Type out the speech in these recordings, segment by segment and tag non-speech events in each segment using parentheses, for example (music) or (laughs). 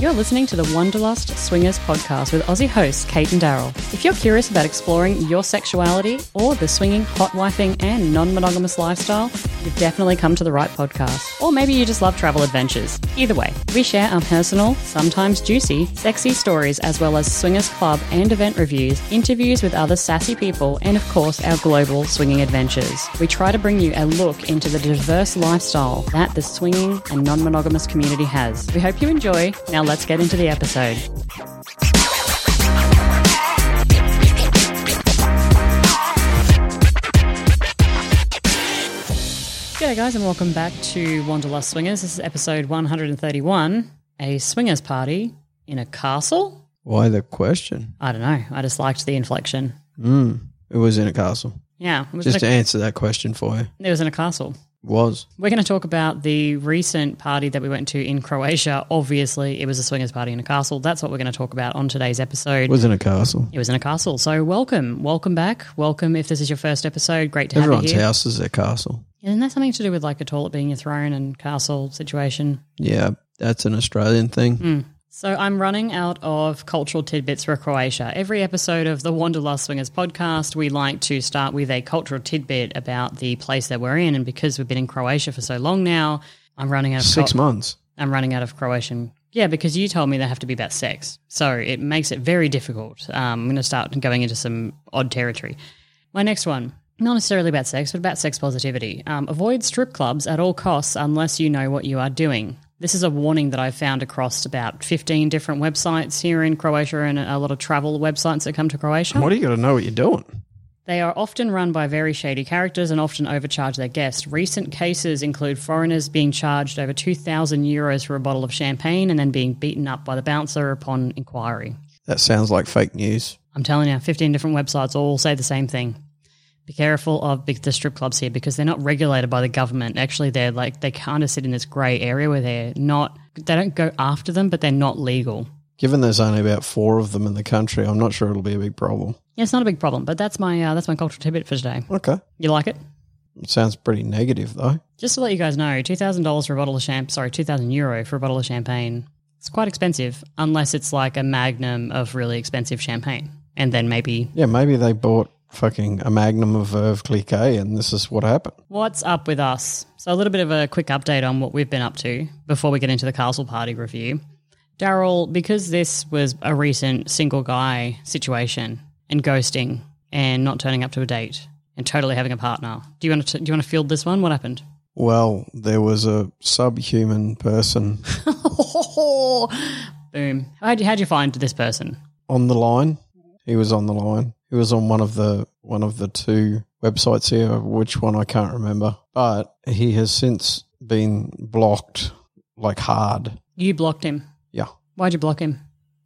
You're listening to the Wanderlust Swingers podcast with Aussie hosts Cate and Daryl. If you're curious about exploring your sexuality or the swinging, hot wifing, and non monogamous lifestyle, you've definitely come to the right podcast. Or maybe you just love travel adventures. Either way, we share our personal, sometimes juicy, sexy stories as well as swingers club and event reviews, interviews with other sassy people, and of course, our global swinging adventures. We try to bring you a look into the diverse lifestyle that the swinging and non monogamous community has. We hope you enjoy. Now let's get into the episode. G'day, guys, and welcome back to Wanderlust Swingers. This is episode 131 A swingers party in a castle? Why the question? I don't know. I just liked the inflection. Hmm. It was in a castle. Yeah, it was, Just to answer that question for you. it was in a castle. Was. We're going to talk about the recent party that we went to in Croatia. Obviously, it was a swingers party in a castle. That's what we're going to talk about on today's episode. It Was in a castle. It was in a castle. So, welcome. Welcome back. Welcome if this is your first episode. Great to Everyone's have you here. house is a castle. Isn't that something to do with like a toilet being your throne and castle situation? Yeah, that's an Australian thing. Hmm. So I'm running out of cultural tidbits for Croatia. Every episode of the Wanderlust Swingers podcast, we like to start with a cultural tidbit about the place that we're in. And because we've been in Croatia for so long now, I'm running out of Six cul- months. I'm running out of Croatian. Yeah, because you told me they have to be about sex. So it makes it very difficult. Um, I'm going to start going into some odd territory. My next one, not necessarily about sex, but about sex positivity. Um, avoid strip clubs at all costs unless you know what you are doing. This is a warning that I found across about 15 different websites here in Croatia and a lot of travel websites that come to Croatia. What do you got to know what you're doing? They are often run by very shady characters and often overcharge their guests. Recent cases include foreigners being charged over 2,000 euros for a bottle of champagne and then being beaten up by the bouncer upon inquiry. That sounds like fake news. I'm telling you, 15 different websites all say the same thing. Be careful of big, the strip clubs here because they're not regulated by the government. Actually, they're like, they kind of sit in this grey area where they're not, they don't go after them, but they're not legal. Given there's only about four of them in the country, I'm not sure it'll be a big problem. Yeah, it's not a big problem, but that's my, uh, that's my cultural tidbit for today. Okay. You like it? It sounds pretty negative, though. Just to let you guys know, two thousand dollars for a bottle of champ. Sorry, two thousand euro for a bottle of champagne. It's quite expensive, unless it's like a magnum of really expensive champagne, and then maybe Yeah, maybe they bought fucking a magnum of Veuve Clicquot and this is what happened. what's up with us. So a little bit of a quick update on what we've been up to before we get into the castle party review. Daryl, because this was a recent single guy situation and ghosting and not turning up to a date and totally having a partner. Do you want to do you want to field this one? What happened? Well, there was a subhuman person (laughs) Boom. How'd you, how'd you find this person? on the line. He was on the line. He was on one of the one of the two websites here, which one I can't remember. But he has since been blocked like hard. You blocked him. Yeah, Why'd you block him?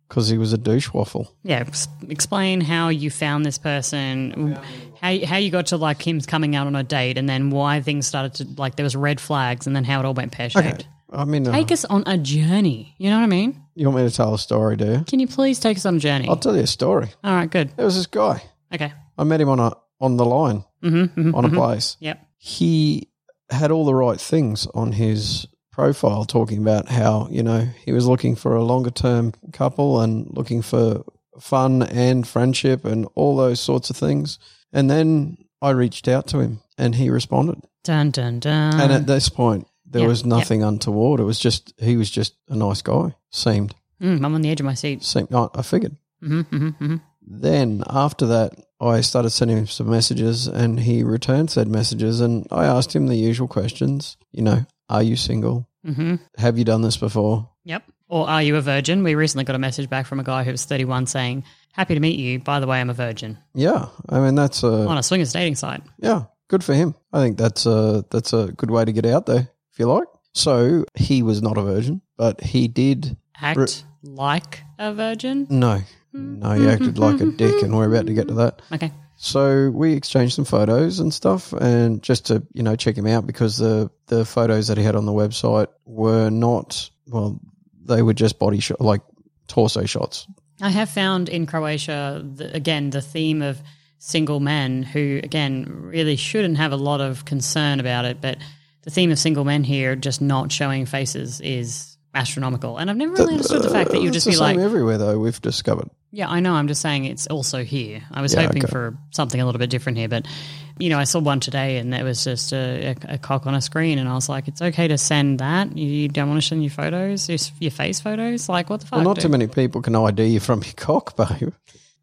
because he was a douche waffle. Yeah, explain how you found this person, how how you got to like him coming out on a date, and then why things started to like there was red flags, and then how it all went pear shaped. Okay. I mean, uh, Take us on a journey. You know what I mean? You want me to tell a story, do you? Can you please take us on a journey? I'll tell you a story. all right, good. There was this guy. Okay. I met him on a on the line Mm-hmm, on a place. Yep. he had all the right things on his profile talking about how you know he was looking for a longer term couple and looking for fun and friendship and all those sorts of things and then i reached out to him and he responded Dun dun dun. and at this point there yeah, was yeah. nothing untoward it was just he was just a nice guy seemed mm, I'm on the edge of my seat. seemed i I figured Mm-hmm, mm-hmm, mm-hmm. then after that I started sending him some messages and he returned said messages and I asked him the usual questions. You know, are you single? Mm-hmm. Have you done this before? Yep. Or are you a virgin? We recently got a message back from a guy who was 31 saying, "Happy to meet you. By the way, I'm a virgin." Yeah. I mean that's a On a swingers dating site. yeah, good for him. I think that's a that's a good way to get out there, if you like. So he was not a virgin, but he did Act like a virgin. no. Hmm. No, he acted like a dick and we're about to get to that. Okay. So we exchanged some photos and stuff, and just to you know check him out because the the photos that he had on the website were not well, they were just body shot like torso shots. I have found in Croatia, the, again, the theme of single men who, again, really shouldn't have a lot of concern about it, but the theme of single men here just not showing faces is astronomical. And I've never really understood the fact that you would just be like, everywhere though. We've discovered. yeah, I know. I'm just saying it's also here. I was Yeah, hoping okay. for something a little bit different here, but you know, I saw one today, and there was just a, a, a cock on a screen, and I was like, it's okay to send that. You, you don't want to send your photos, your, your face photos. Like, what the fuck? Well, not dude? too many people can ID you from your cock, babe.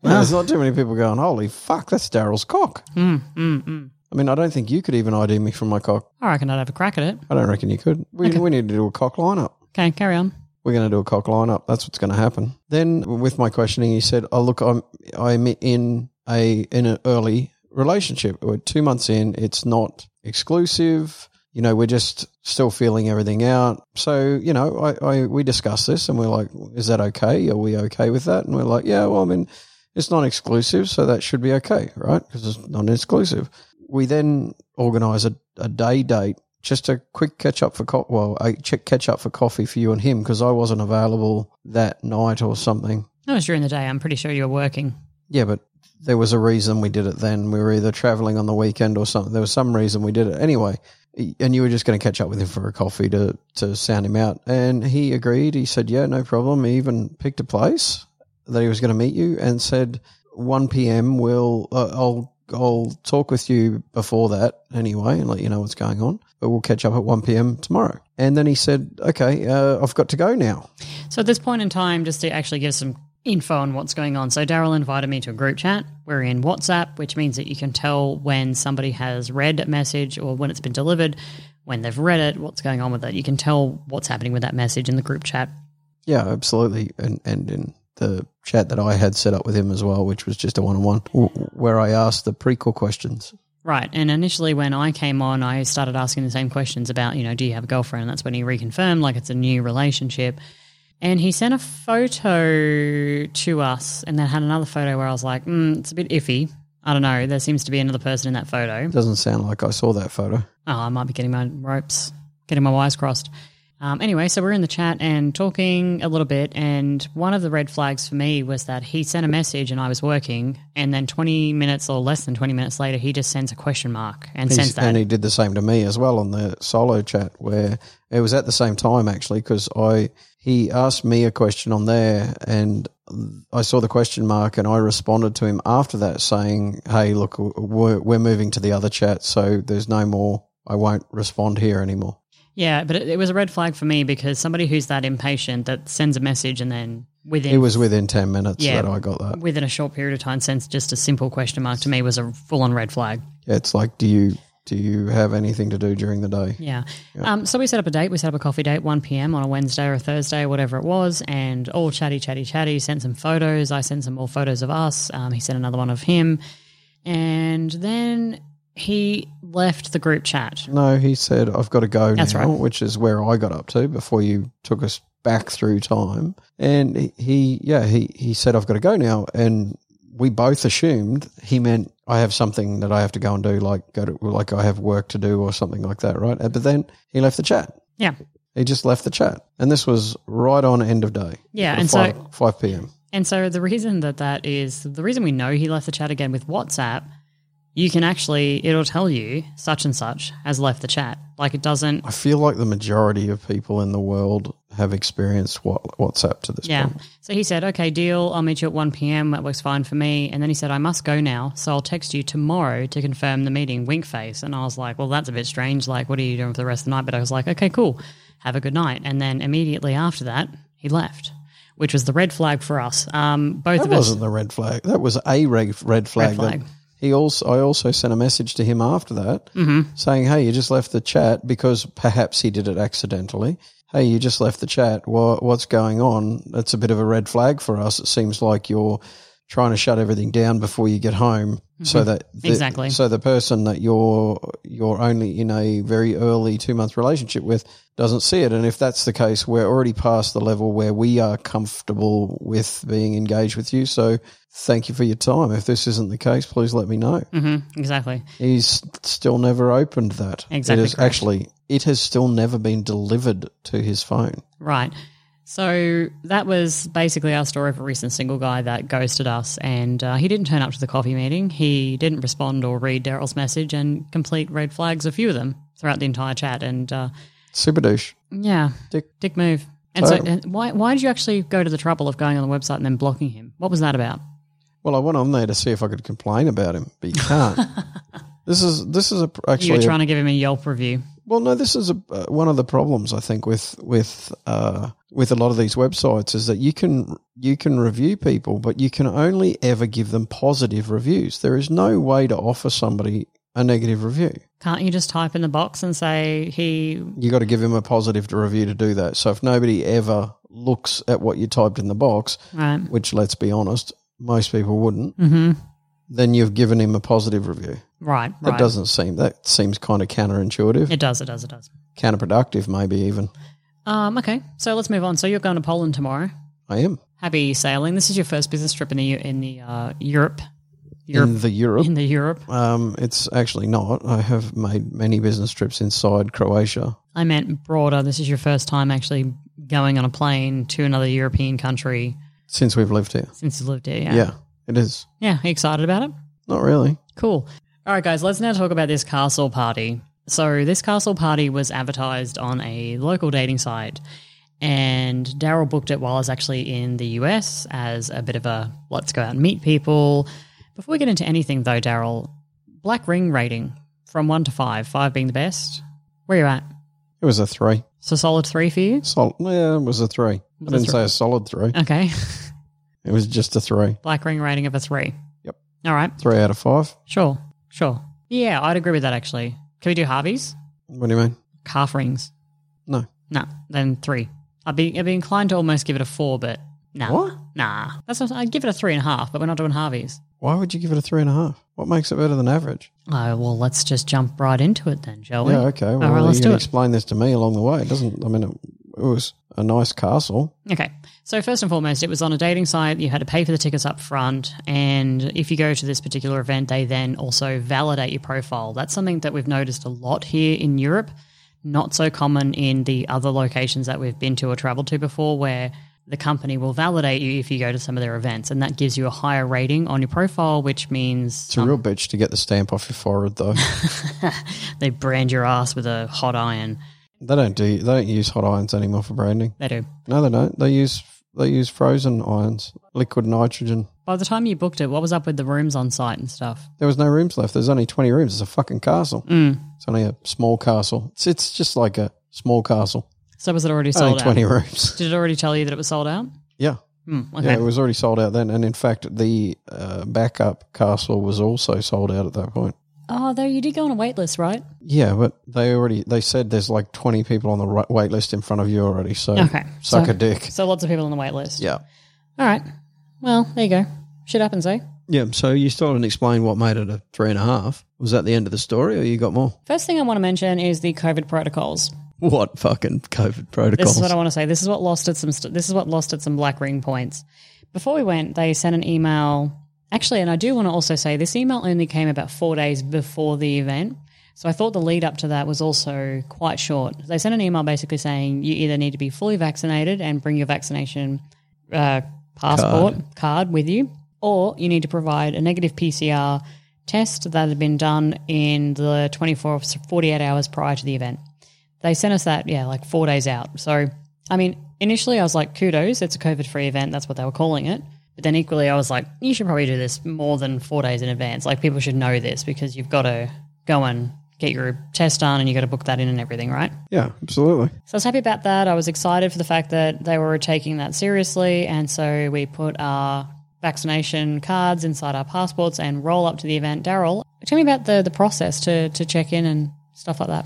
There's not too many people going, holy fuck, that's Daryl's cock. Mm, mm, mm. I mean, I don't think you could even ID me from my cock. I reckon I'd have a crack at it. I don't reckon you could. We, we need to do a cock lineup. Okay, carry on. We're going to do a cock lineup. That's what's going to happen. Then, with my questioning, he said, "Oh, look, I'm I'm in a in an early relationship. We're two months in. It's not exclusive. You know, we're just still feeling everything out. So, you know, I, I we discussed this, and we're like, is that okay? Are we okay with that? And we're like, yeah. Well, I mean, it's not exclusive, so that should be okay, right? Because it's not exclusive. We then organise a, a day date just a quick catch up for co- well, a ch- catch up for coffee for you and him because I wasn't available that night or something. That was during the day. I'm pretty sure you were working. Yeah, but there was a reason we did it then. We were either traveling on the weekend or something. There was some reason we did it anyway. And you were just going to catch up with him for a coffee to to sound him out, and he agreed. He said, "Yeah, no problem." He even picked a place that he was going to meet you, and said, "1 p.m. We'll uh, I'll I'll talk with you before that anyway, and let you know what's going on. But we'll catch up at 1 p.m. tomorrow." And then he said, "Okay, uh, I've got to go now." So at this point in time, just to actually give some info on what's going on. So Daryl invited me to a group chat. We're in WhatsApp, which means that you can tell when somebody has read a message or when it's been delivered, when they've read it, what's going on with it. You can tell what's happening with that message in the group chat. Yeah, absolutely. And and in the chat that I had set up with him as well, which was just a one on one, where I asked the prequel questions. Right. And initially, when I came on, I started asking the same questions about, you know, do you have a girlfriend? And that's when he reconfirmed, like it's a new relationship. And he sent a photo to us and then had another photo where I was like, mm, it's a bit iffy. I don't know. There seems to be another person in that photo. Doesn't sound like I saw that photo. Oh, I might be getting my ropes, getting my wires crossed. Um, anyway, so we're in the chat and talking a little bit, and one of the red flags for me was that he sent a message and I was working, and then 20 minutes or less than 20 minutes later, he just sends a question mark and sends that. and he did the same to me as well on the solo chat, where it was at the same time actually, because I he asked me a question on there, and I saw the question mark, and I responded to him after that saying, "Hey, look, we're, we're moving to the other chat, so there's no more. I won't respond here anymore." Yeah, but it, it was a red flag for me because somebody who's that impatient that sends a message and then within It was within ten minutes Yeah. that I got that. within a short period of time sends just a simple question mark to me was a full on red flag. Yeah, it's like, do you do you have anything to do during the day? Yeah. Um, so we set up a date. We set up a coffee date, 1 p.m. on a Wednesday or a Thursday, whatever it was, and all chatty, chatty, chatty. Sent some photos. I sent some more photos of us. Um, he sent another one of him. And then he left the group chat. No, he said, I've got to go That's now, right. which is where I got up to before you took us back through time. And he- yeah, he, he said, I've got to go now. And we both assumed he meant I have something that I have to go and do, like go to, like I have work to do or something like that, right? But then he left the chat. Yeah. He just left the chat. And this was right on end of day. Yeah, and five, so- 5 p.m. And so the reason that that is, the reason we know he left the chat again with WhatsApp, you can actually, it'll tell you such and such has left the chat. Like it doesn't, I feel like the majority of people in the world have experienced what, WhatsApp to this Yeah. point. So he said, okay, deal. I'll meet you at 1 p.m. That works fine for me. And then he said, I must go now. So I'll text you tomorrow to confirm the meeting, wink face. And I was like, well, that's a bit strange. Like, what are you doing for the rest of the night? But I was like, okay, cool. Have a good night. And then immediately after that, he left, which was the red flag for us. Um, both That of us. wasn't the red flag. That was a red, red flag. flag. That he also, I also sent a message to him after that Mm-hmm. saying, "Hey, you just left the chat because perhaps he did it accidentally. Hey, you just left the chat. What, what's going on? That's a bit of a red flag for us. It seems like you're trying to shut everything down before you get home, so that the, Mm-hmm. Exactly. So the person that you're you're only in a very early two month relationship with doesn't see it. And if that's the case, we're already past the level where we are comfortable with being engaged with you. So thank you for your time. If this isn't the case, please let me know. hmm exactly. He's still never opened that. Exactly It is correct. actually it has still never been delivered to his phone. Right. So that was basically our story of a recent single guy that ghosted us, and uh, he didn't turn up to the coffee meeting. He didn't respond or read Daryl's message, and complete red flags, a few of them throughout the entire chat. And uh, Super douche. yeah, Dick. dick move. And so, and why why did you actually go to the trouble of going on the website and then blocking him? What was that about? Well, I went on there to see if I could complain about him, but you can't. (laughs) this is this is a, You actually were a- trying to give him a Yelp review. Well, no, this is a, uh, one of the problems I think with with uh, with a lot of these websites is that you can you can review people, but you can only ever give them positive reviews. There is no way to offer somebody a negative review. Can't you just type in the box and say he? You got to give him a positive review to do that. So if nobody ever looks at what you typed in the box, Right. which let's be honest, most people wouldn't, Mm-hmm. then you've given him a positive review. Right. That Right. doesn't seem that seems kind of counterintuitive, It does. It does. It does. counterproductive, maybe even. Um. Okay. So let's move on. So you're going to Poland tomorrow. I am Happy sailing. This is your first business trip in the in the uh, Europe. Europe in the Europe. in the Europe. Um, it's actually not. I have made many business trips inside Croatia. I meant broader. This is your first time actually going on a plane to another European country Since we've lived here. since you lived here. Yeah, Yeah. it is. Yeah. Are you excited about it? Not really. Cool. All right, guys, let's now talk about this castle party. So, this castle party was advertised on a local dating site, and Daryl booked it while I was actually in the US as a bit of a let's go out and meet people. Before we get into anything, though, Daryl, black ring rating from one to five, five being the best. Where are you at? It was a three. So, solid three for you? Sol- yeah, it was a three. Was I didn't three. say a solid three. Okay. It was just a three. black ring rating of a three. Yep. All right. Three out of five. Sure. Sure. Yeah, I'd agree with that, actually. Can we do Harvey's? What do you mean? Calf rings. No. No, then three. I'd be I'd be inclined to almost give it a four, but nah. What? Nah. That's not, I'd give it a three and a half, but we're not doing Harvey's. Why would you give it a three and a half? What makes it better than average? Oh well, let's just jump right into it then, shall we? Yeah, okay. Well, All right, let's you do can it. explain this to me along the way. It doesn't. I mean, it, it was a nice castle. Okay. So first and foremost, it was on a dating site. You had to pay for the tickets up front, and if you go to this particular event, they then also validate your profile. That's something that we've noticed a lot here in Europe. Not so common in the other locations that we've been to or traveled to before, where the company will validate you if you go to some of their events, and that gives you a higher rating on your profile, which means It's a real um, bitch to get the stamp off your forehead, though. (laughs) they brand your ass with a hot iron. they don't do. They don't use hot irons anymore for branding. They do. No, they don't. They use they use frozen irons, liquid nitrogen. By the time you booked it, what was up with the rooms on site and stuff? There was no rooms left. There's only twenty rooms. It's a fucking castle. Mm. It's only a small castle. It's it's just like a small castle. So was it already Only sold out? twenty rooms. Did it already tell you that it was sold out? Yeah. Hmm, okay. Yeah, it was already sold out then, and in fact, the uh, backup castle was also sold out at that point. Oh, though you did go on a wait list, right? Yeah, but they already they said there's like twenty people on the ri- wait list in front of you already. So Okay. suck so, a dick. So lots of people on the wait list. Yeah, All right. Well, there you go. Shit happens, eh? yeah. So you still didn't explain what made it a three and a half. Was that the end of the story, or you got more? First thing I want to mention is the COVID protocols. What fucking COVID protocols? This is what I want to say. This is what lost it some. St- this is what lost it some black ring points. Before we went, they sent an email. Actually, and I do want to also say this email only came about four days before the event. So I thought the lead up to that was also quite short. They sent an email basically saying you either need to be fully vaccinated and bring your vaccination uh, passport card. with you, or you need to provide a negative PCR test that had been done in the 24 48 hours prior to the event. They sent us that, yeah, like four days out. So, I mean, initially I was like, kudos, it's a COVID free event. That's what they were calling it. But then equally, I was like, you should probably do this more than four days in advance. Like, people should know this because you've got to go and get your test done and you got to book that in and everything, right? yeah, absolutely. So I was happy about that. I was excited for the fact that they were taking that seriously. And so we put our vaccination cards inside our passports and roll up to the event. Daryl, tell me about the, the process to, to check in and stuff like that.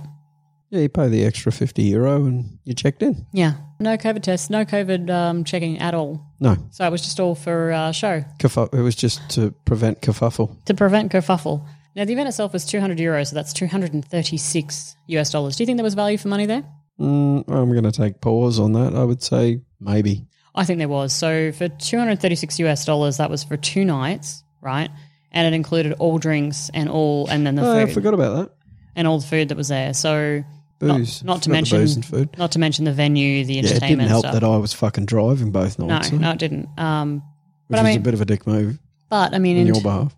Yeah, you pay the extra fifty euro and you checked in. Yeah. No COVID tests, no COVID um, checking at all. No, So it was just all for uh, show it was just to prevent kerfuffle. to prevent kerfuffle. Now, the event itself was 200 euros, so that's 236 US dollars. Do you think there was value for money there? Mm, I'm going to take pause on that. I would say maybe. I think there was. So for 236 US dollars, that was for two nights, right? And it included all drinks and all, and then the Oh, I forgot about that. and all the food that was there. So Booze. not to Forgot the mention- booze and food. not to mention the venue, the entertainment. Yeah, it didn't help stuff. that I was fucking driving both no, nights. so- no, it didn't. Um, which but I was mean- a bit of a dick move but I mean, on in, your behalf.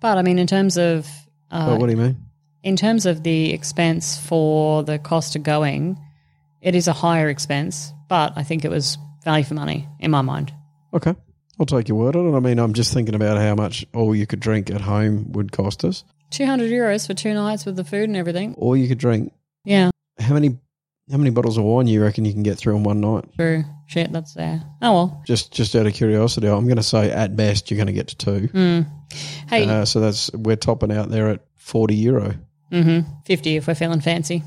but I mean, in terms of uh, but what do you mean? in terms of the expense for the cost of going, it is a higher expense, but I think it was value for money in my mind. Okay. I'll take your word on it. I mean, I'm just thinking about how much all you could drink at home would cost us. 200 euros for two nights with the food and everything. All you could drink. Yeah, How many how many bottles of wine you reckon you can get through in one night? true. Shit, that's there. Oh well. Just just out of curiosity, I'm going to say at best you're going to get to two. Mm. Hey, Uh, so that's we're topping out there at 40 euro hmm 50 if we're feeling fancy.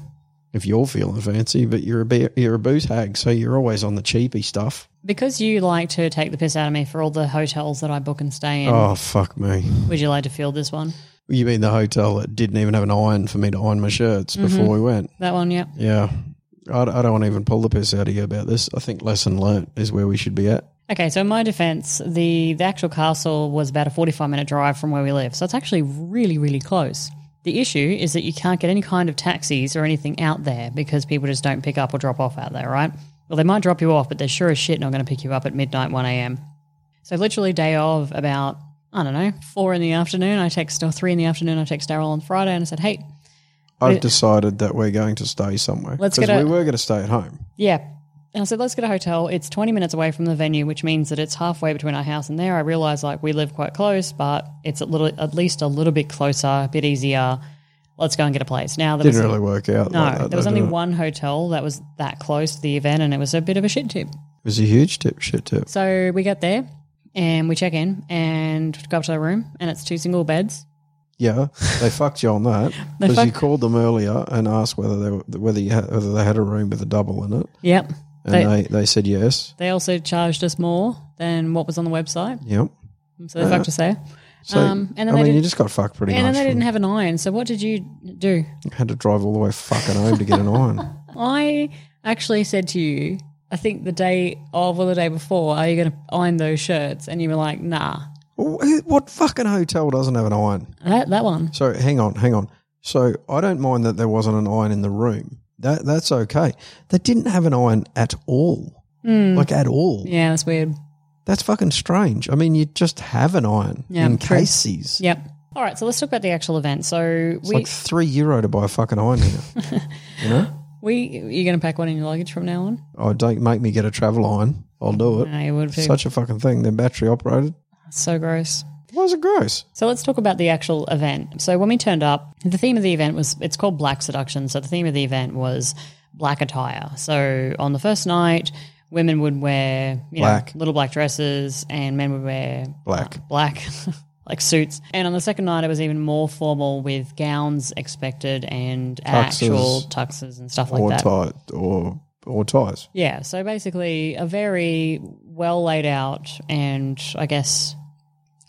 if you're feeling fancy, but you're a be- you're a booze hag, so you're always on the cheapy stuff. Because you like to take the piss out of me for all the hotels that I book and stay in, Oh fuck me! would you like to field this one? You mean the hotel that didn't even have an iron for me to iron my shirts Mm-hmm. before we went? That one, yeah. Yeah, I, I don't want to even pull the piss out of you about this. I think lesson learnt is where we should be at. Okay, so in my defense, the, the actual castle was about a 45 minute drive from where we live. So it's actually really, really close. The issue is that you can't get any kind of taxis or anything out there because people just don't pick up or drop off out there, right? Well, they might drop you off, but they're sure as shit not going to pick you up at midnight, 1 a.m. So literally day of about, I don't know, 4 in the afternoon, I text, or 3 in the afternoon, I text Daryl on Friday and I said, hey, I've decided that we're going to stay somewhere. Let's get a- we were going to stay at home. Yeah. And I said, let's get a hotel. It's 20 minutes away from the venue, which means that it's halfway between our house and there. I realize like we live quite close, but it's a little, at least a little bit closer, a bit easier. Let's go and get a place. Now, there Didn't really work out. no, like that, there was though, only one hotel that was that close to the event, and it was a bit of a shit tip. It was a huge tip, shit tip. So we get there and we check in and go up to the room, and it's two single beds. Yeah, they (laughs) fucked you on that They because you fuck- called them earlier and asked whether they were, whether you had, whether they had a room with a double in it, Yep. and They- they, they said yes. They also charged us more than what was on the website. Yep. So they fucked us there. So Um, and then I they mean, you just got fucked pretty much. And then they didn't have an iron. So what did you do? had to drive all the way fucking home to get an (laughs) iron. I actually said to you, I think the day of or the day before, are you going to iron those shirts? And you were like, nah, What fucking hotel doesn't have an iron? that, that one. So hang on, hang on. So I don't mind that there wasn't an iron in the room. That that's okay. They didn't have an iron at all, hmm. like at all. Yeah, that's weird. That's fucking strange. I mean, you just have an iron Yeah, in true. cases. Yep. All right, so let's talk about the actual event. So It's we, like three euro to buy a fucking iron here. (laughs) you know? We, you're going to pack one in your luggage from now on? Oh, don't make me get a travel iron. I'll do it. No, you would too. Such a fucking thing. They're battery operated. so gross. Why is it gross? So let's talk about the actual event. So when we turned up, the theme of the event was it's called Black Seduction. So the theme of the event was black attire. So on the first night, women would wear you Black. know little black dresses, and men would wear Black. uh, black. (laughs) Like suits, and on the second night it was even more formal with gowns expected and actual tuxes and stuff like or that. or or ties. Yeah, so basically a very well laid out and I guess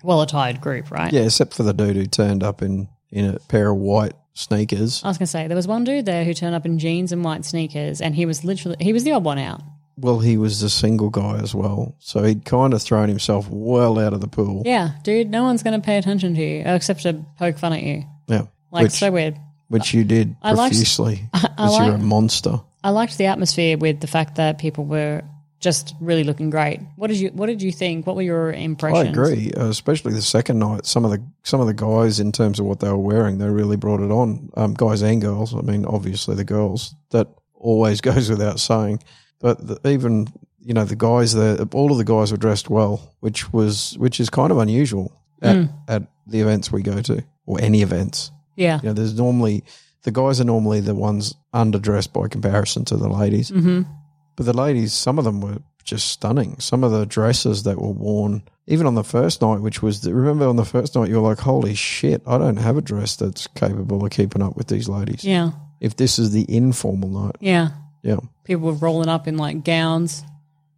well attired group, right? Yeah, except for the dude who turned up in in a pair of white sneakers. I was gonna say there was one dude there who turned up in jeans and white sneakers, and he was literally he was the odd one out. Well, he was the single guy as well, so he'd kind of thrown himself well out of the pool. Yeah, dude, no one's gonna pay attention to you except to poke fun at you. Yeah, Like which so weird. which you did I profusely (laughs) because you're a monster. I liked the atmosphere with the fact that people were just really looking great. What did you What did you think? What were your impressions? I agree, uh, especially the second night. Some of the some of the guys, in terms of what they were wearing, they really brought it on. Um, guys and girls. I mean, obviously the girls. That always (laughs) goes without saying. But the, even you know the guys there, all of the guys were dressed well, which was which is kind of unusual at Hmm. at the events we go to or any events. Yeah. You know, there's normally the guys are normally the ones underdressed by comparison to the ladies. Mm-hmm. But the ladies, some of them were just stunning. Some of the dresses that were worn, even on the first night, which was, the, remember on the first night, you were like, holy shit, I don't have a dress that's capable of keeping up with these ladies. Yeah. If this is the informal night, Yeah. Yeah. People were rolling up in like gowns.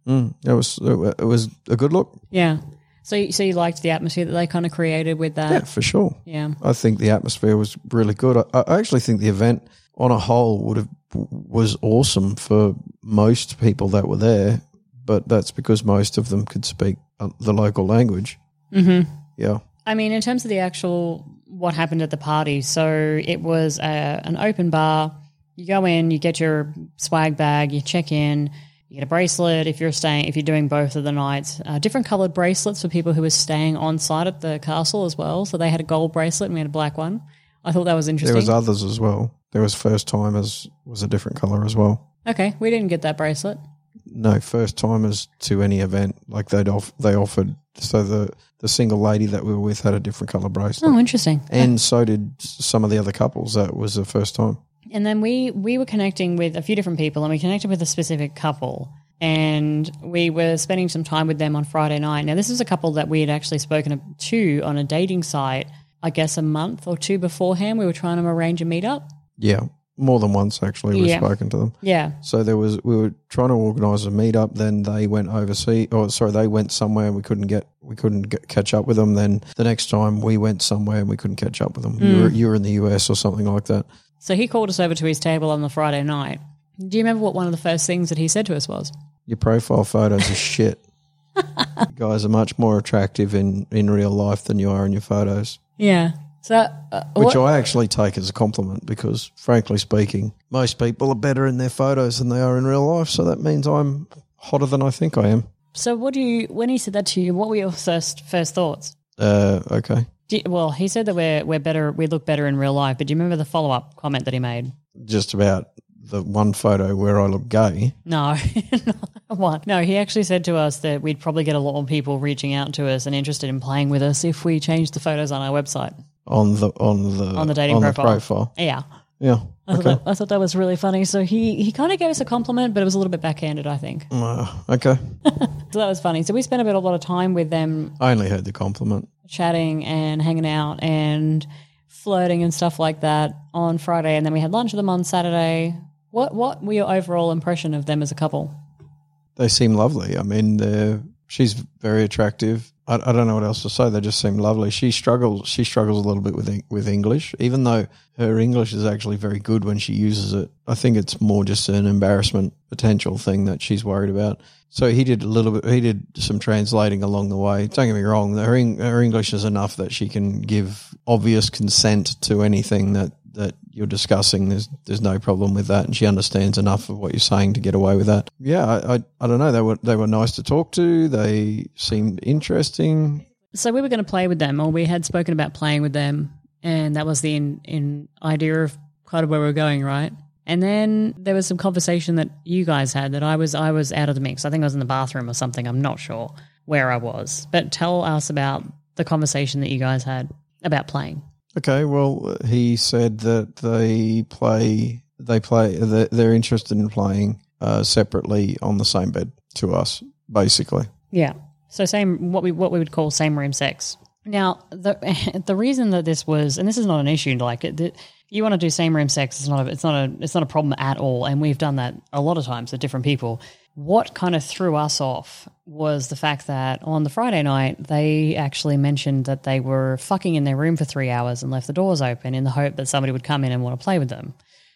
Mm, it was it was a good look. Yeah. So, you- so you liked the atmosphere that they kind of created with Yeah, that? for sure. Yeah. I think the atmosphere was really good. I, I actually think the event on a whole would have was awesome for most people that were there, but that's because most of them could speak uh, the local language. Mm-hmm. Yeah. I mean, in terms of the actual what happened at the party, so it was a, an open bar. You go in, you get your swag bag, you check in, you get a bracelet if you're staying if you're doing both of the nights. Uh, different colored bracelets for people who were staying on site at the castle as well. So they had a gold bracelet and we had a black one. I thought that was interesting. There was others as well. There was first timers was a different color as well. Okay, we didn't get that bracelet. No, first timers to any event. Like they'd off, they offered. So the the single lady that we were with had a different color bracelet, Oh, interesting. and so did some of the other couples. That was the first time. And then we we were connecting with a few different people, and we connected with a specific couple, and we were spending some time with them on Friday night. Now, this is a couple that we had actually spoken to on a dating site, I guess a month or two beforehand. We were trying to arrange a meetup. Yeah, more than once actually. We've Yeah. spoken to them. Yeah, So there was we were trying to organise a meetup. Then they went overseas. Or sorry, they went somewhere. and We couldn't get we couldn't get, catch up with them. Then the next time we went somewhere and we couldn't catch up with them. You hmm. were you were in the US or something like that. So he called us over to his table on the Friday night. Do you remember what one of the first things that he said to us was? Your profile photos are shit. you guys are much more attractive in in real life than you are in your photos. Yeah. So, uh, Which what- I actually take as a compliment because, frankly speaking, most people are better in their photos than they are in real life. So that means I'm hotter than I think I am. so what do you? When he said that to you, what were your first first thoughts? Uh, okay. You- well, he said that we're we're better, we look better in real life. But do you remember the follow up comment that he made? Just about the one photo where I look gay. No, (laughs) not one. No, he actually said to us that we'd probably get a lot more people reaching out to us and interested in playing with us if we changed the photos on our website. on the on the On the dating profile. profile. Yeah. Yeah. I, thought Okay. that, I thought that was really funny. So he, he kind of gave us a compliment, but it was a little bit backhanded, I think. (laughs) Uh, okay. (laughs) So that was funny. So we spent a bit a lot of time with them I only heard the compliment. chatting and hanging out and flirting and stuff like that on Friday, and then we had lunch with them on Saturday. What what were your overall impression of them as a couple? They seem lovely. I mean, they're, she's very attractive. I, I don't know what else to say. They just seem lovely. She struggles. She struggles a little bit with with English, even though her English is actually very good when she uses it. I think it's more just an embarrassment potential thing that she's worried about. So he did a little bit. He did some translating along the way. Don't get me wrong. Her, her English is enough that she can give obvious consent to anything that that you're discussing. There's there's no problem with that, and she understands enough of what you're saying to get away with that. Yeah, I I, I don't know. They were they were nice to talk to. They seemed interesting. So we were going to play with them, or we had spoken about playing with them, and that was the in, in idea of kind of where we were going, right? And then there was some conversation that you guys had that I was I was out of the mix. I think I was in the bathroom or something. I'm not sure where I was, but tell us about the conversation that you guys had about playing. Okay, well, he said that they play they play they're interested in playing uh, separately on the same bed to us, basically. Yeah. So same what we what we would call same room sex. Now the (laughs) the reason that this was and this is not an issue like it, that you want to do same room sex it's not a, it's not a it's not a problem at all and we've done that a lot of times with different people. What kind of threw us off was the fact that on the Friday night they actually mentioned that they were fucking in their room for 3 hours and left the doors open in the hope that somebody would come in and want to play with them.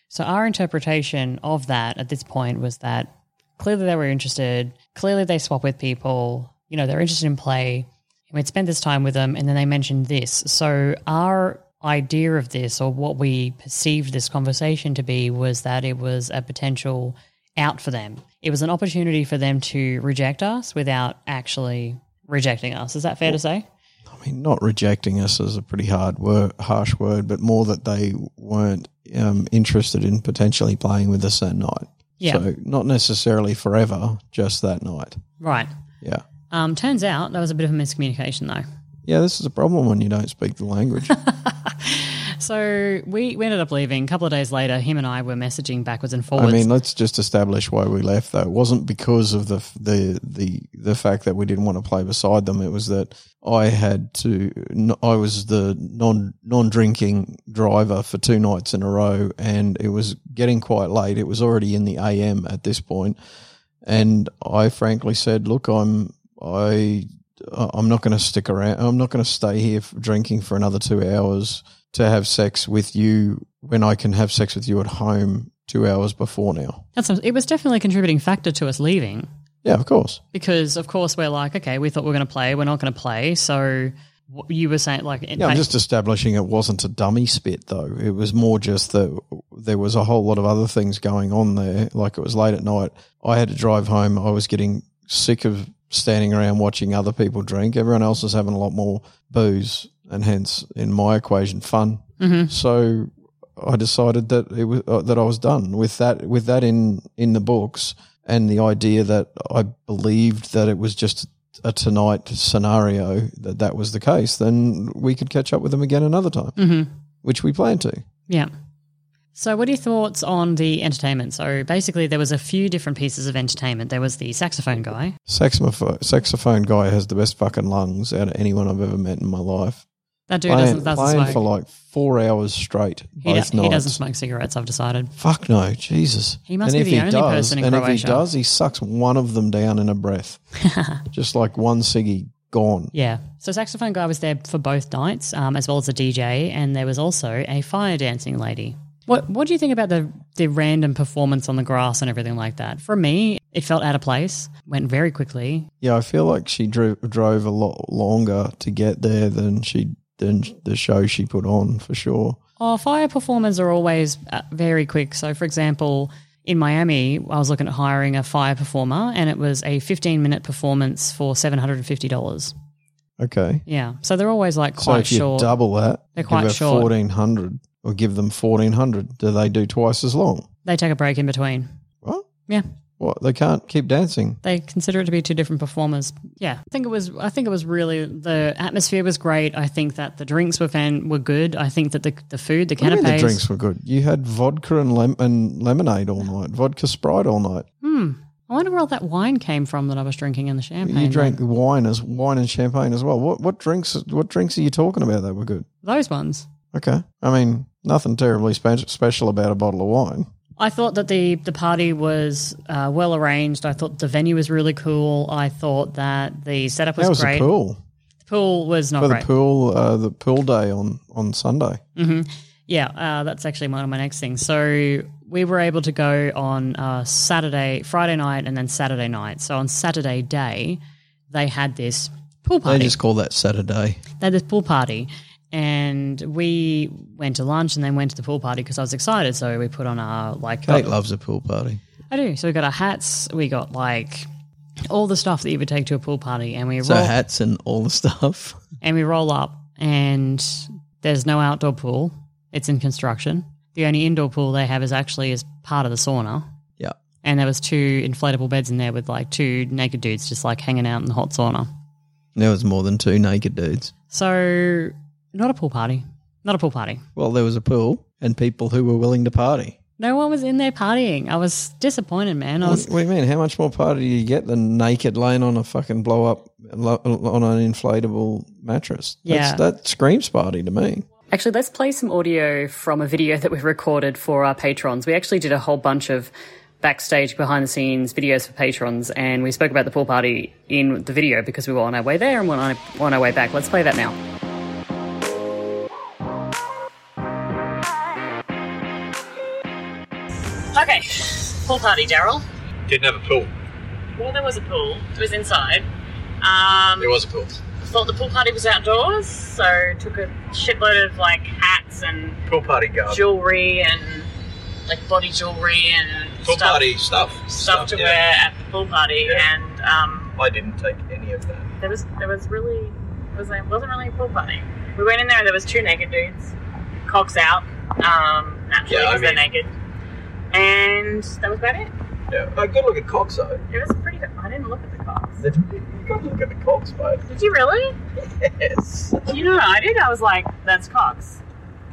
So our interpretation of that at this point was that clearly they were interested. Clearly they swap with people. You know, they're interested in play. And we'd spend this time with them, and then they mentioned this. So our idea of this, or what we perceived this conversation to be, was that it was a potential out for them. It was an opportunity for them to reject us without actually rejecting us. Is that fair to say? I mean, not rejecting us is a pretty hard word, harsh word, but more that they weren't um, interested in potentially playing with us that night. Yeah. So not necessarily forever, just that night. Right. Yeah. Um, turns out that was a bit of a miscommunication, though. Yeah, this is a problem when you don't speak the language. (laughs) So we, we ended up leaving. A couple of days later, him and I were messaging backwards and forwards. I mean, let's just establish why we left. Though it wasn't because of the the the the fact that we didn't want to play beside them. It was that I had to. I was the non non drinking driver for two nights in a row, and it was getting quite late. It was already in the AM at this point, and I frankly said, "Look, I'm I." Uh, I'm not going to stick around. I'm not going to stay here for drinking for another two hours to have sex with you when I can have sex with you at home two hours before now. That's it was definitely a contributing factor to us leaving Yeah, of course. because, of course, we're like, okay, we thought we were going to play, we're not going to play. So what you were saying, like, Yeah, I'm just establishing it wasn't a dummy spit though. It was more just that there was a whole lot of other things going on there. Like it was late at night. I had to drive home. I was getting sick of standing around watching other people drink. Everyone else was having a lot more booze and hence in my equation fun. Mhm. So I decided that it was uh, that I was done with that with that in in the books and the idea that I believed that it was just a tonight scenario that that was the case. Then we could catch up with them again another time, Mm-hmm. which we plan to. Yeah. So, what are your thoughts on the entertainment? So, basically, there was a few different pieces of entertainment. There was the saxophone guy. Saxophone, saxophone guy has the best fucking lungs out of anyone I've ever met in my life. That dude playing doesn't, doesn't playing smoke. for like four hours straight, he, both do- he doesn't smoke cigarettes. I've decided. Fuck no, Jesus. He must and be if the only does, person in and Croatia. if he does, he sucks one of them down in a breath, (laughs) just like one ciggy gone. Yeah. So, saxophone guy was there for both nights, um, as well as a DJ, and there was also a fire dancing lady. What What do you think about the the random performance on the grass and everything like that? For me, it felt out of place. Went very quickly. Yeah, I feel like she drove drove a lot longer to get there than she than the show she put on for sure. Oh, fire performers are always uh, very quick. So, for example, in Miami, I was looking at hiring a fire performer, and it was a 15 minute performance for $750. Okay, Yeah. So they're always like so quite if you short. double that, They're quite short. fourteen hundred, or give them fourteen hundred. Do they do twice as long? they take a break in between. What? Yeah. What? They can't keep dancing. They consider it to be two different performers. Yeah. I think it was I think it was really the atmosphere was great. I think that the drinks were fan were good. I think that the the food, the What do you mean canapes the drinks were good? You had vodka and, lem- and lemonade all night, vodka Sprite all night. Hmm. I wonder where all that wine came from that I was drinking in the champagne. You drank then. wine as wine and champagne as well. What what drinks? What drinks are you talking about that were good? those ones. Okay, I mean nothing terribly spe- special about a bottle of wine. I thought that the the party was uh, well arranged. I thought the venue was really cool. I thought that the setup was How was great. the pool? The pool was not For great. the pool, uh, the pool day on on Sunday. Yeah, uh, that's actually one of my next things. So we were able to go on uh, Saturday, Friday night, and then Saturday night. So on Saturday day, they had this pool party. They just call that Saturday. they had this pool party, and we went to lunch and then went to the pool party because I was excited. So we put on our like Cate uh, loves a pool party. I do. So we got our hats. We got like all the stuff that you would take to a pool party, and we So roll hats and all the stuff. (laughs) and we roll up, and there's no outdoor pool. It's in construction. The only indoor pool they have is actually as part of the sauna. Yeah. And there was two inflatable beds in there with like two naked dudes just like hanging out in the hot sauna. There was more than two naked dudes. So not a pool party. Not a pool party. Well, there was a pool and people who were willing to party. No one was in there partying. I was disappointed, man. I What, was what do you mean? How much more party do you get than naked laying on a fucking blow up lo- on an inflatable mattress? That's, Yeah. that screams party to me. Actually, let's play some audio from a video that we've recorded for our patrons. We actually did a whole bunch of backstage, behind the scenes videos for patrons, and we spoke about the pool party in the video because we were on our way there and we're on on our way back. Let's play that now. Okay, pool party, Daryl. Didn't have a pool. Well, there was a pool. It was inside. Um, There was a pool. thought the pool party was outdoors, so took a shitload of like hats and Pool party garden. jewelry and like body jewelry and Pool stuff, party stuff. stuff to yeah. wear at the pool party. Yeah. And um, I didn't take any of that. there was there was really it was it wasn't really a pool party. We went in there and there was two naked dudes, cocks out, um, naturally Yeah, I because they're naked, and that was about it. Yeah. A good look at cocks though. It was pretty. good. I didn't look at the cocks. You got to look at the cocks, mate. Did you really? Yes. You know what I did? I was like, "That's cocks."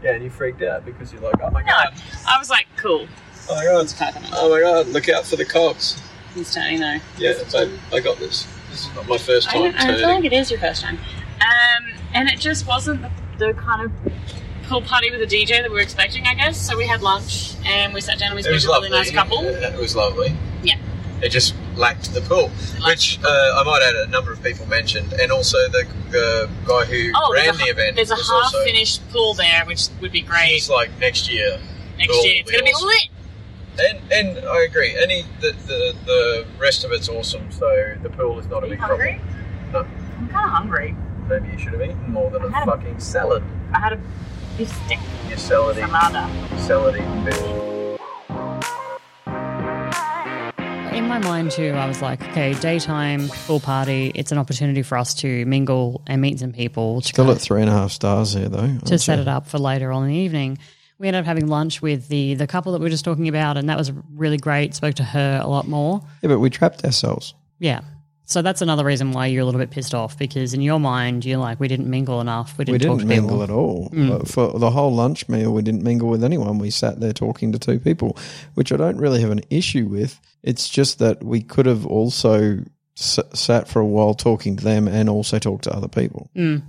Yeah, and you freaked out because you're like, oh my No, god, I was like, "Cool." oh my god, Coconut. oh my god, look out for the cocks. He's turning though. Yeah, babe, I got this. This is not my first time don't, I feel like it is your first time. Um, and it just wasn't the, the kind of pool party with a DJ that we were expecting, I guess. So we had lunch and we sat down and we It spoke to a really lovely. nice couple. Yeah, It was lovely. Yeah. It just lacked the pool, which uh, I might add a number of people mentioned, and also the uh, guy who Oh, ran the a, event. there's a half also, finished pool there, which would be great It's like next year. next year. It's going to be awesome. lit. And and I agree. Any the, the the rest of it's awesome. So the pool is not Are a big hungry? problem. I'm kind of hungry. Maybe you should have eaten more than I a had a- fucking salad. I had a beef stick You salad salada. salad bitch. In my mind too, I was like, okay, daytime pool party. It's an opportunity for us to mingle and meet some people. To Still at three and a half stars here though. to set it up for later on in the evening. we ended up having lunch with the the couple that we were just talking about, and that was really great. Spoke to her a lot more. Yeah, but we trapped ourselves. Yeah. So that's another reason why you're a little bit pissed off because in your mind you're like we didn't mingle enough. We We didn't, talk didn't to mingle people. at all. Mm. But For the whole lunch meal, we didn't mingle with anyone. We sat there talking to two people, which I don't really have an issue with. It's just that we could have also s- sat for a while talking to them and also talked to other people. Mm.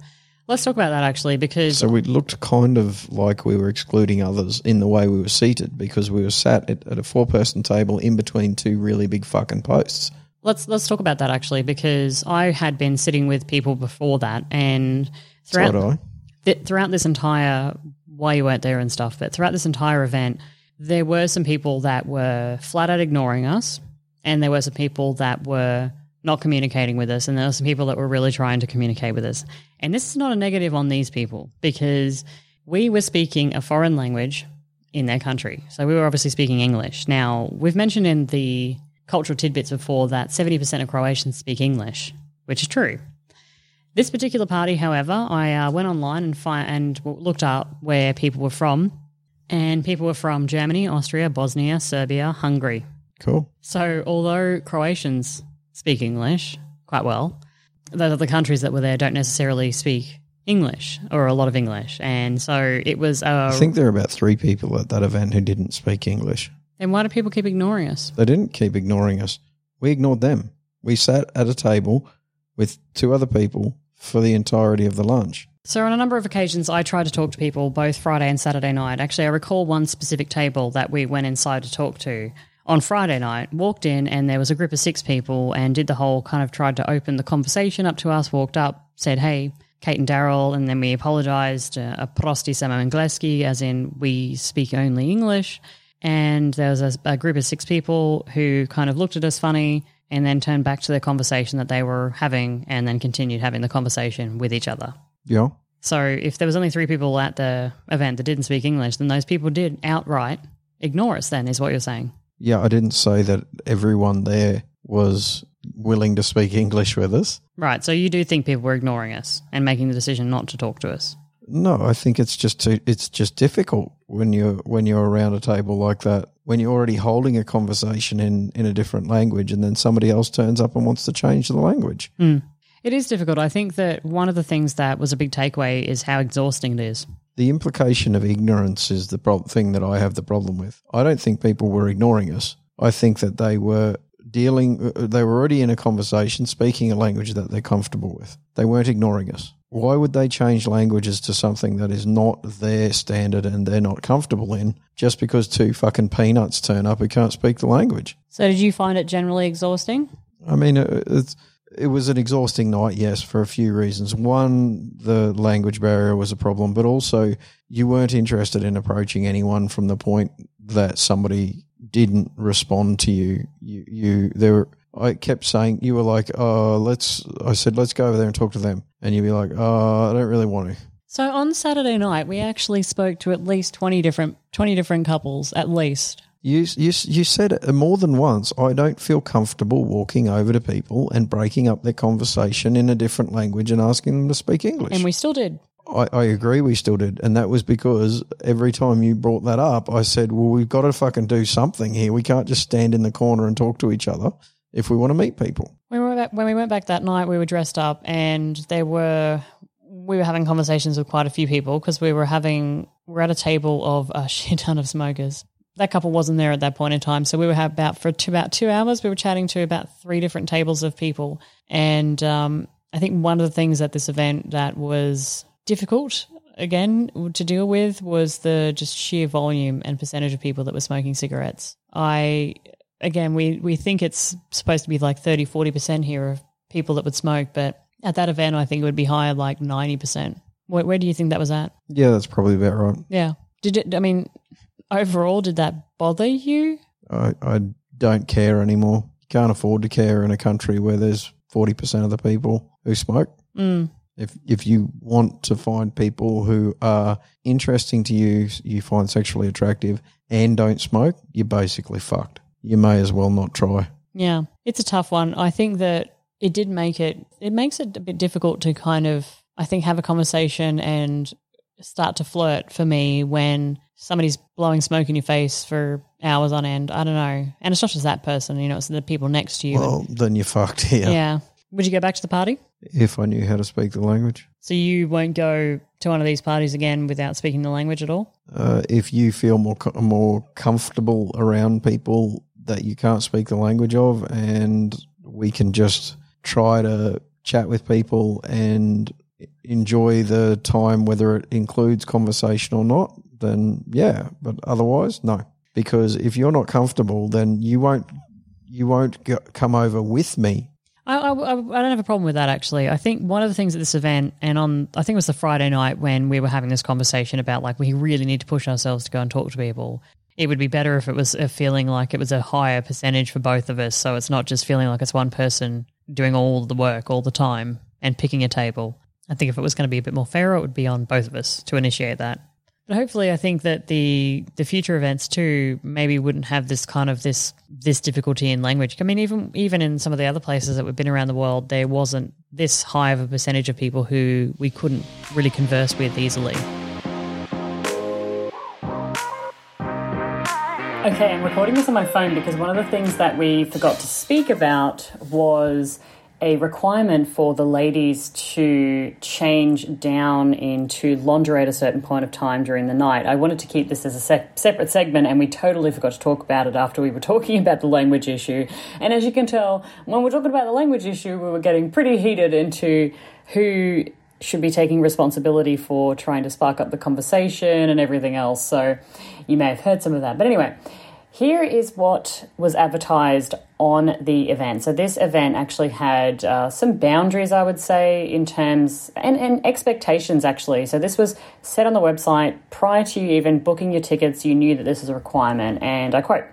Let's talk about that actually because So we looked kind of like we were excluding others in the way we were seated because we were sat at, at a four person table in between two really big fucking posts. Let's let's talk about that actually because I had been sitting with people before that and throughout I. th- throughout this entire why you weren't there and stuff, but throughout this entire event, there were some people that were flat out ignoring us, and there were some people that were not communicating with us, and there were some people that were really trying to communicate with us. And this is not a negative on these people because we were speaking a foreign language in their country. So we were obviously speaking English. Now, we've mentioned in the cultural tidbits before that 70% of Croatians speak English, which is true. This particular party, however, I uh, went online and fi- and looked up where people were from, and people were from Germany, Austria, Bosnia, Serbia, Hungary. Cool. So, although Croatians speak English quite well, the the countries that were there don't necessarily speak English or a lot of English, and so it was. Uh, I think there were about three people at that event who didn't speak English. Then why do people keep ignoring us? They didn't keep ignoring us. We ignored them. We sat at a table with two other people for the entirety of the lunch. So, on a number of occasions, I tried to talk to people both Friday and Saturday night. Actually, I recall one specific table that we went inside to talk to on Friday night. Walked in, and there was a group of six people, and did the whole kind of tried to open the conversation up to us. Walked up, said, "Hey, Kate and Daryl," and then we apologized. Uh, a prosti samo angleski, as in we speak only English. And there was a, a group of six people who kind of looked at us funny and then turned back to the conversation that they were having and then continued having the conversation with each other. Yeah. So if there was only three people at the event that didn't speak English, then those people did outright ignore us. Then is what you're saying. Yeah, I didn't say that everyone there was willing to speak English with us. Right. So you do think people were ignoring us and making the decision not to talk to us. No, I think it's just too, it's just difficult when you're when you're around a table like that. When you're already holding a conversation in in a different language, and then somebody else turns up and wants to change the language. It is difficult. I think that one of the things that was a big takeaway is how exhausting it is. The implication of ignorance is the prob- thing that I have the problem with. I don't think people were ignoring us. I think that they were dealing. uh, They were already in a conversation, speaking a language that they're comfortable with. They weren't ignoring us. Why would they change languages to something that is not their standard and they're not comfortable in just because two fucking peanuts turn up who can't speak the language? So did you find it generally exhausting? I mean, it, it's, it was an exhausting night, yes, for a few reasons. One, the language barrier was a problem, but also you weren't interested in approaching anyone from the point that somebody didn't respond to you. You, you, there were. I kept saying you were like, "Oh, let's." I said, "Let's go over there and talk to them," and you'd be like, "Oh, I don't really want to." So on Saturday night, we actually spoke to at least twenty different twenty different couples, at least. You, you, you said it more than once. I don't feel comfortable walking over to people and breaking up their conversation in a different language and asking them to speak English. And we still did. I, I agree, we still did. And that was because every time you brought that up, I said, well, we've got to fucking do something here. We can't just stand in the corner and talk to each other if we want to meet people. When we, back, when we went back that night, we were dressed up and there were we were having conversations with quite a few people because we were having we're at a table of a (laughs) shit ton of smokers. That couple wasn't there at that point in time, so we were about for two, about two hours. We were chatting to about three different tables of people, and um, I think one of the things at this event that was difficult again to deal with was the just sheer volume and percentage of people that were smoking cigarettes. I again, we, we think it's supposed to be like 30, 40% here of people that would smoke, but at that event, I think it would be higher, like 90%. Where, where do you think that was at? Yeah, that's probably about right. Yeah. Did it, I mean, overall, did that bother you? I, I don't care anymore. You can't afford to care in a country where there's 40% of the people who smoke. Mm. If if you want to find people who are interesting to you, you find sexually attractive, and don't smoke, you're basically fucked. You may as well not try. Yeah. It's a tough one. I think that it did make it, it makes it a bit difficult to kind of, I think, have a conversation and start to flirt for me when somebody's blowing smoke in your face for hours on end. I don't know. And it's not just that person, you know, it's the people next to you. Well, then you're fucked (laughs) here. yeah. Would you go back to the party? If I knew how to speak the language. So you won't go to one of these parties again without speaking the language at all? Uh, if you feel more more comfortable around people that you can't speak the language of, and we can just try to chat with people and enjoy the time, whether it includes conversation or not, then yeah. But otherwise, no. Because if you're not comfortable, then you won't you won't go, come over with me. I, I, I don't have a problem with that actually. I think one of the things at this event, and on I think it was the Friday night when we were having this conversation about like we really need to push ourselves to go and talk to people. It would be better if it was a feeling like it was a higher percentage for both of us, so it's not just feeling like it's one person doing all the work all the time and picking a table. I think if it was going to be a bit more fair, it would be on both of us to initiate that. But hopefully, I think that the the future events too maybe wouldn't have this kind of this this difficulty in language. I mean, even even in some of the other places that we've been around the world, there wasn't this high of a percentage of people who we couldn't really converse with easily. Okay, I'm recording this on my phone because one of the things that we forgot to speak about was a requirement for the ladies to change down into lingerie at a certain point of time during the night. I wanted to keep this as a se- separate segment, and we totally forgot to talk about it after we were talking (laughs) about the language issue. And as you can tell, when we're talking about the language issue, we were getting pretty heated into who should be taking responsibility for trying to spark up the conversation and everything else. So you may have heard some of that. But anyway, here is what was advertised on the event. So this event actually had uh, some boundaries, I would say, in terms and, and expectations actually. So this was set on the website prior to you even booking your tickets. You knew that this was a requirement, and I quote.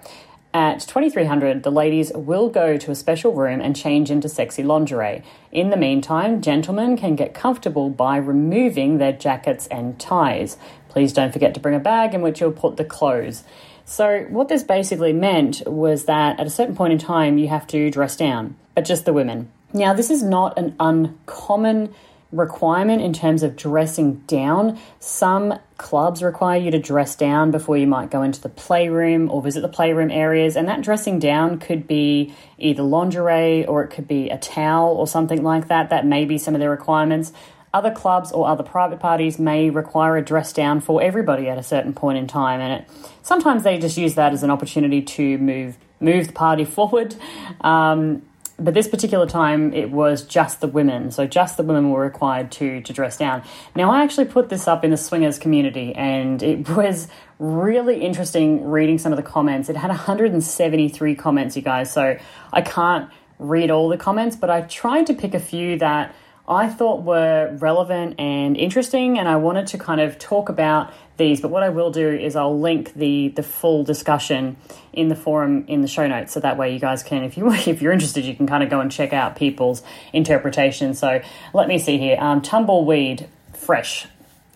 At 2300, the ladies will go to a special room and change into sexy lingerie. In the meantime, gentlemen can get comfortable by removing their jackets and ties. Please don't forget to bring a bag in which you'll put the clothes. So, what this basically meant was that at a certain point in time, you have to dress down, but just the women. Now, this is not an uncommon requirement in terms of dressing down. Some clubs require you to dress down before you might go into the playroom or visit the playroom areas, and that dressing down could be either lingerie or it could be a towel or something like that. That may be some of the requirements. Other clubs or other private parties may require a dress down for everybody at a certain point in time, and it sometimes they just use that as an opportunity to move move the party (laughs) forward. Um, but this particular time it was just the women. So just the women were required to to dress down. Now i actually put this up in the swingers community and it (laughs) was really interesting reading some of the comments. It had 173 comments you guys so i can't read all the comments but i tried to pick a few that I thought were relevant and interesting, and I wanted to kind of talk about these. But what I will do is I'll link the the full discussion in the forum in the show notes, so that way you guys can, if you (laughs) if you're interested, you can kind of go and check out people's interpretation. So let me see here. Um, Tumbleweed Fresh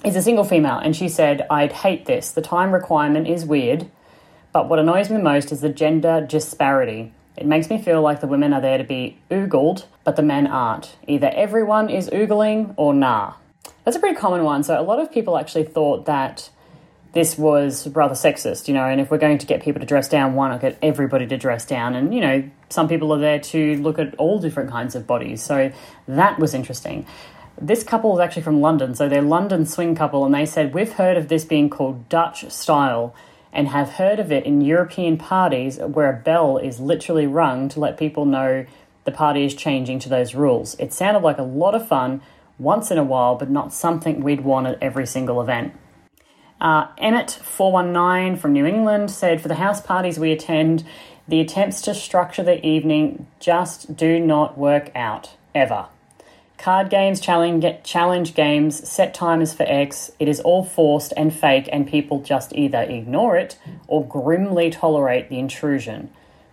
is a single female, and she said, "I'd hate this. The time requirement is weird, but what annoys me most is the gender disparity." It makes me feel like the women are there to be oogled, but the men aren't. Either everyone is oogling or nah. That's a pretty common one. So a lot of people actually thought that this was rather sexist, you know, and if we're going to get people to dress down, why not get everybody to dress down? And, you know, some people are there to look at all different kinds of bodies. So that was interesting. This couple was actually from London, so they're London swing couple, and they said, We've heard of this being called Dutch style and have heard of it in European parties where a bell is literally rung to let people know the party is changing to those rules. It sounded like a lot of fun once in a while, but not something we'd want at every single event. Uh, Emmett419 from New England said For the house parties we attend, the attempts to structure the evening just do not work out, ever. Card games, challenge, challenge games, set timers for X. It is all forced and fake, and people just either ignore it or grimly tolerate the intrusion.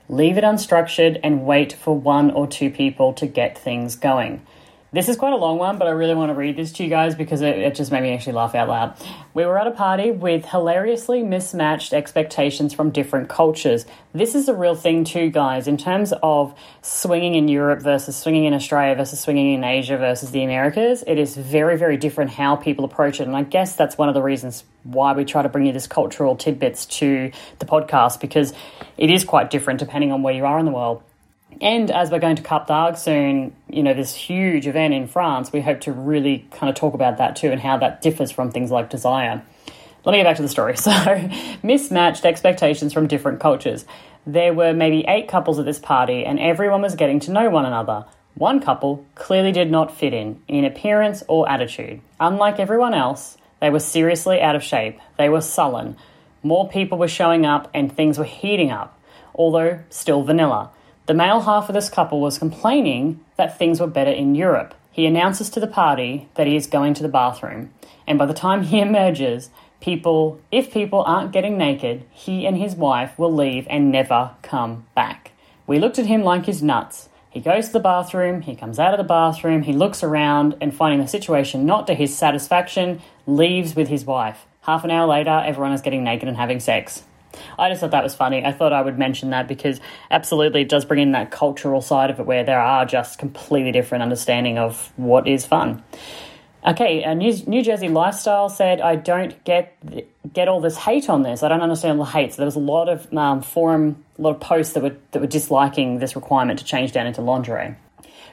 Leave it unstructured and wait for one or two people to get things going. This is quite a long one, but I really want to read this to you guys because it, it, just made me actually laugh out loud. We were at a party with hilariously mismatched expectations from different cultures. This is a real thing, too, guys, in terms of swinging in Europe versus swinging in Australia versus swinging in Asia versus the Americas. It is very, very different how people approach it. And I guess that's one of the reasons why we try to bring you this cultural tidbits to the podcast because it is quite different depending on where you are in the world. And as we're going to Cap d'Agde soon, you know, this huge event in France, we hope to really kind of talk about that too and how that differs from things like desire. Let me get back to the story. (laughs) So, mismatched expectations from different cultures. There were maybe eight couples at this party, and everyone was getting to know one another. One couple clearly did not fit in, in appearance or attitude. Unlike everyone else, they were seriously out of shape. They were sullen. More people were showing up, and things were heating up, although still vanilla. The male half of this couple was complaining that things were better in Europe. He announces to the party that he is going to the bathroom, and by the time he (laughs) emerges, people, if people aren't getting naked, he and his wife will leave and never come back. We looked at him like he's nuts. He goes to the bathroom, he comes out of the bathroom, he looks around and finding the situation not to his satisfaction, leaves with his wife. Half an hour later, everyone is getting naked and having sex. I just thought that was funny. I thought I would mention that because absolutely it does bring in that cultural side of it where there are just completely different understanding of what is fun. Okay, a New, New Jersey Lifestyle said, I don't get get all this hate on this. I don't understand the hate. So there was a lot of um, forum, a lot of posts that were, that were disliking this requirement to change down into lingerie.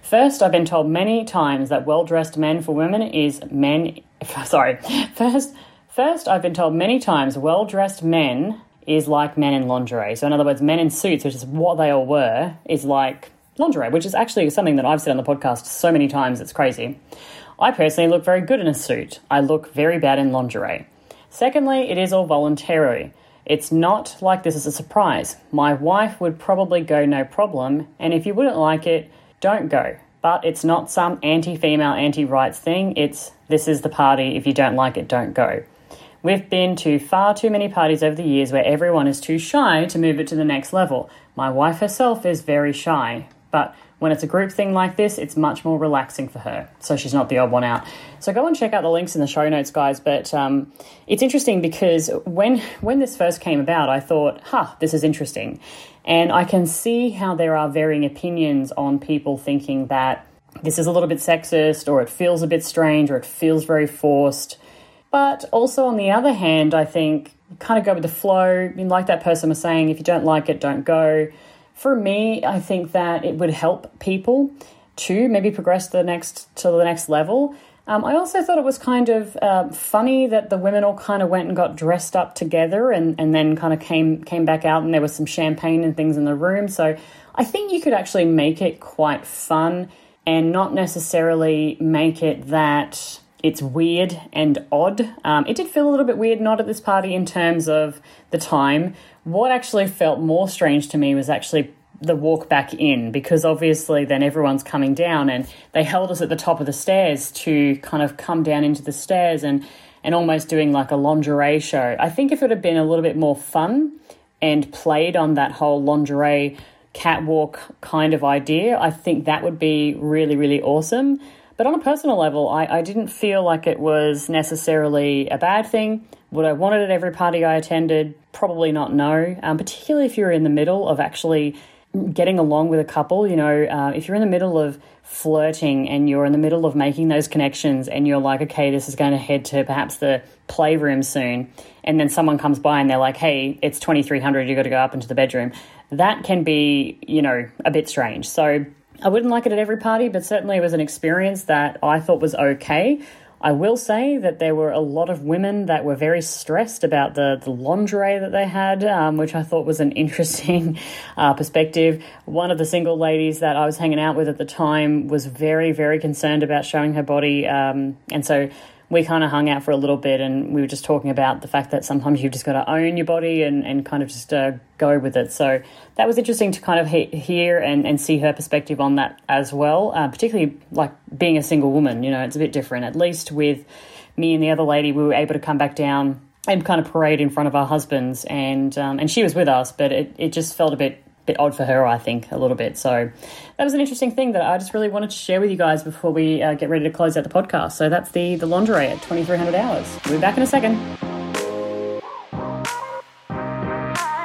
First, I've been told many times that well dressed men for women is men. (laughs) Sorry. (laughs) First, first I've been told many times well dressed men is like men in lingerie. So, in other words, men in suits, which is what they all were, is like lingerie, which is actually something that I've said on the podcast so many times, it's crazy. I personally look very good in a suit. I look very bad in lingerie. Secondly, it is all voluntary. It's not like this is a surprise. My wife would probably go no problem, and if you wouldn't like it, don't go. But it's not some anti female, anti rights thing. It's this is the party. If you don't like it, don't go. We've been to far too many parties over the years where everyone is too shy to move it to the next level. My wife herself is very shy, but when it's a group thing like this, it's much more relaxing for her, so she's not the odd one out. So go and check out the links in the show notes, guys. But um, it's interesting because when when this first came about, I thought, "Huh, this is interesting," and I can see how there are varying opinions on people thinking that this is a little bit sexist, or it feels a bit strange, or it feels very forced. But also, on the other hand, I think kind of go with the flow. I mean, like that person was saying, if you don't like it, don't go. For me, I think that it would help people to maybe progress to the next to the next level. Um, I also thought it was kind of uh, funny that the women all kind of went and got dressed up together and, and then kind of came came back out and there was some champagne and things in the room. So I think you could actually make it quite fun and not necessarily make it that it's weird and odd. Um, it did feel a little bit weird not at this party in terms of the time. What actually felt more strange to me was actually the walk back in because obviously then everyone's coming down and they held us at the top of the stairs to kind of come down into the stairs and and almost doing like a lingerie show. I think if it had been a little bit more fun and played on that whole lingerie catwalk kind of idea, I think that would be really really awesome. But on a personal level, I, I didn't feel like it was necessarily a bad thing. Would I want it at every party I attended? Probably not, no. Um, particularly if you're in the middle of actually getting along with a couple. You know, uh, if you're in the middle of flirting and you're in the middle of making those connections and you're like, okay, this is going to head to perhaps the playroom soon, and then someone comes by and they're like, hey, it's 2300, you've got to go up into the bedroom. That can be, you know, a bit strange. So I wouldn't like it at every party, but certainly it was an experience that I thought was okay. I will say that there were a lot of women that were very stressed about the, the lingerie that they had, um, which I thought was an (laughs) interesting uh, perspective. One of the single ladies that I was hanging out with at the time was very, very concerned about showing her body. Um, and so we kind of hung out for a little bit and we were just talking about the fact that sometimes you've just got to own your body and, and kind of just uh, go with it. So that was interesting to kind of he- hear and, and see her perspective on that as well, uh, particularly like being a single woman, you know, it's a bit different. At least with me and the other lady, we were able to come back down and kind of parade in front of our husbands and um, and she was with us, but it, it just felt a bit bit odd for her, I think, a little bit. So that was an interesting thing that I just really wanted to share with you guys before we uh, get ready to close out the podcast. So that's the the lingerie at 2300 hours. We'll be back in a second.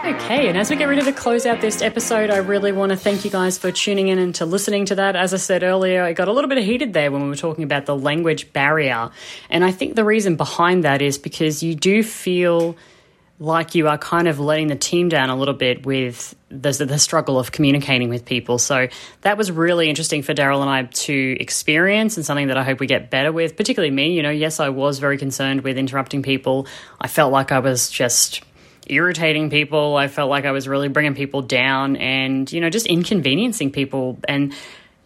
Okay, and as we get ready to close out this episode, I really want to thank you guys for tuning in and to listening to that. As I said earlier, it got a little bit heated there when we were talking about the language barrier. And I think the reason behind that is because you do feel like you are kind of letting the team down a little bit with the, the struggle of communicating with people. So that was really interesting for Daryl and I to experience and something that I hope we get better with, particularly me. You know, yes, I was very concerned with interrupting people. I felt like I was just irritating people. I felt like I was really bringing people down and, you know, just inconveniencing people. And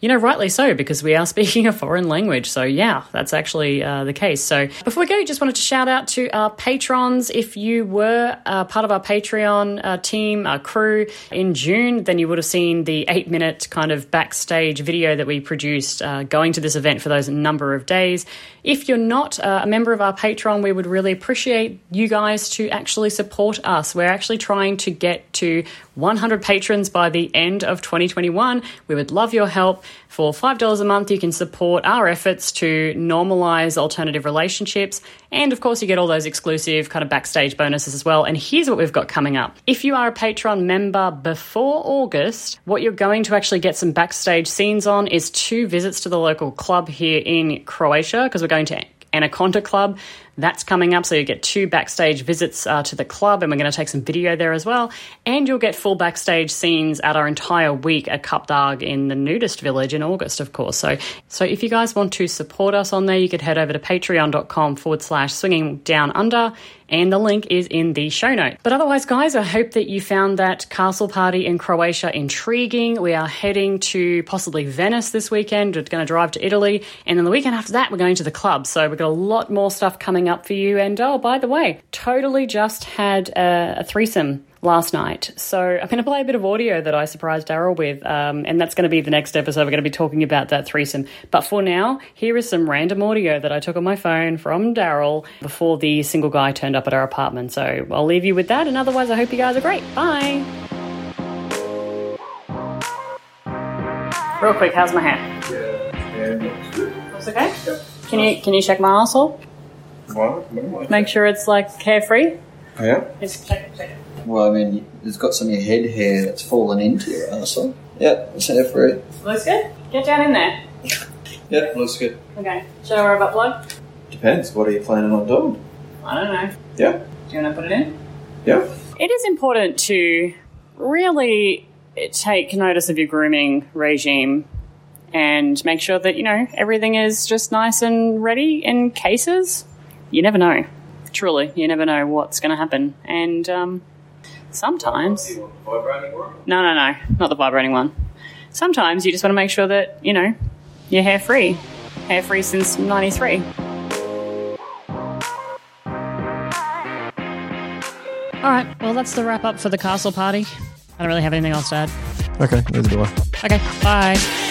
you know, rightly so, because we are (laughs) speaking a foreign language. So, yeah, that's actually uh, the case. So, before we go, just wanted to shout out to our patrons. If you were uh, part of our Patreon uh, team, our crew in June, then you would have seen the eight minute kind of backstage video that we produced uh, going to this event for those number of days. If you're not uh, a member of our Patreon, we would really appreciate you guys to actually support us. We're actually trying to get to 100 patrons by the end of 2021. We would love your help. For $5 a month, you can support our efforts to normalize alternative relationships. And of course, you get all those exclusive kind of backstage bonuses as well. And here's what we've got coming up. If you are a Patreon member before August, what you're going to actually get some backstage scenes on is two visits to the local club here in Croatia, because we're going to Anaconda Club. That's coming up, so you get two backstage visits uh, to the club, and we're going to take some video there as well. And you'll get full backstage scenes at our entire week at Cap d'Agde in the nudist village in August, of course. So, so if you guys want to support us on there, you could head over to patreon.com forward slash swinging down under and the link is in the show note. But otherwise, guys, I hope that you found that castle party in Croatia intriguing. We are heading to possibly Venice this weekend. We're going to drive to Italy, and then the weekend after that, we're going to the club. So we've got a lot more stuff coming up for you. And oh, by the way, totally just had a, a threesome last night. So I'm going to play a bit of audio that I surprised Daryl with, um, and that's going to be the next episode. We're going to be talking about that threesome. But for now, here is some random audio that I took on my phone from Daryl before the single guy turned up at our apartment. So I'll leave you with that, and otherwise, I hope you guys are great. Bye. Real quick, how's my hair? Yeah, yeah, good. Looks okay. Can you can you check my asshole? What? Make sure it's like carefree. free. Yeah. Just check, check. Well, I mean, it's got some of your head hair that's fallen into your arsehole. Yep, it's hair free. Looks good. Get down in there. Yep, looks good. Okay. Should I worry about plug? Depends. What are you planning on doing? I don't know. Yeah. Do you want to put it in? Yeah. It is important to really take notice of your grooming regime and make sure that, you know, everything is just nice and ready in cases. You never know. Truly, you never know what's going to happen. And um, sometimes. No, no, no. Not the vibrating one. Sometimes you just want to make sure that, you know, you're hair free. Hair free since 93. All right, well, that's the wrap up for the castle party. I don't really have anything else to add. Okay, neither do I. Okay, bye.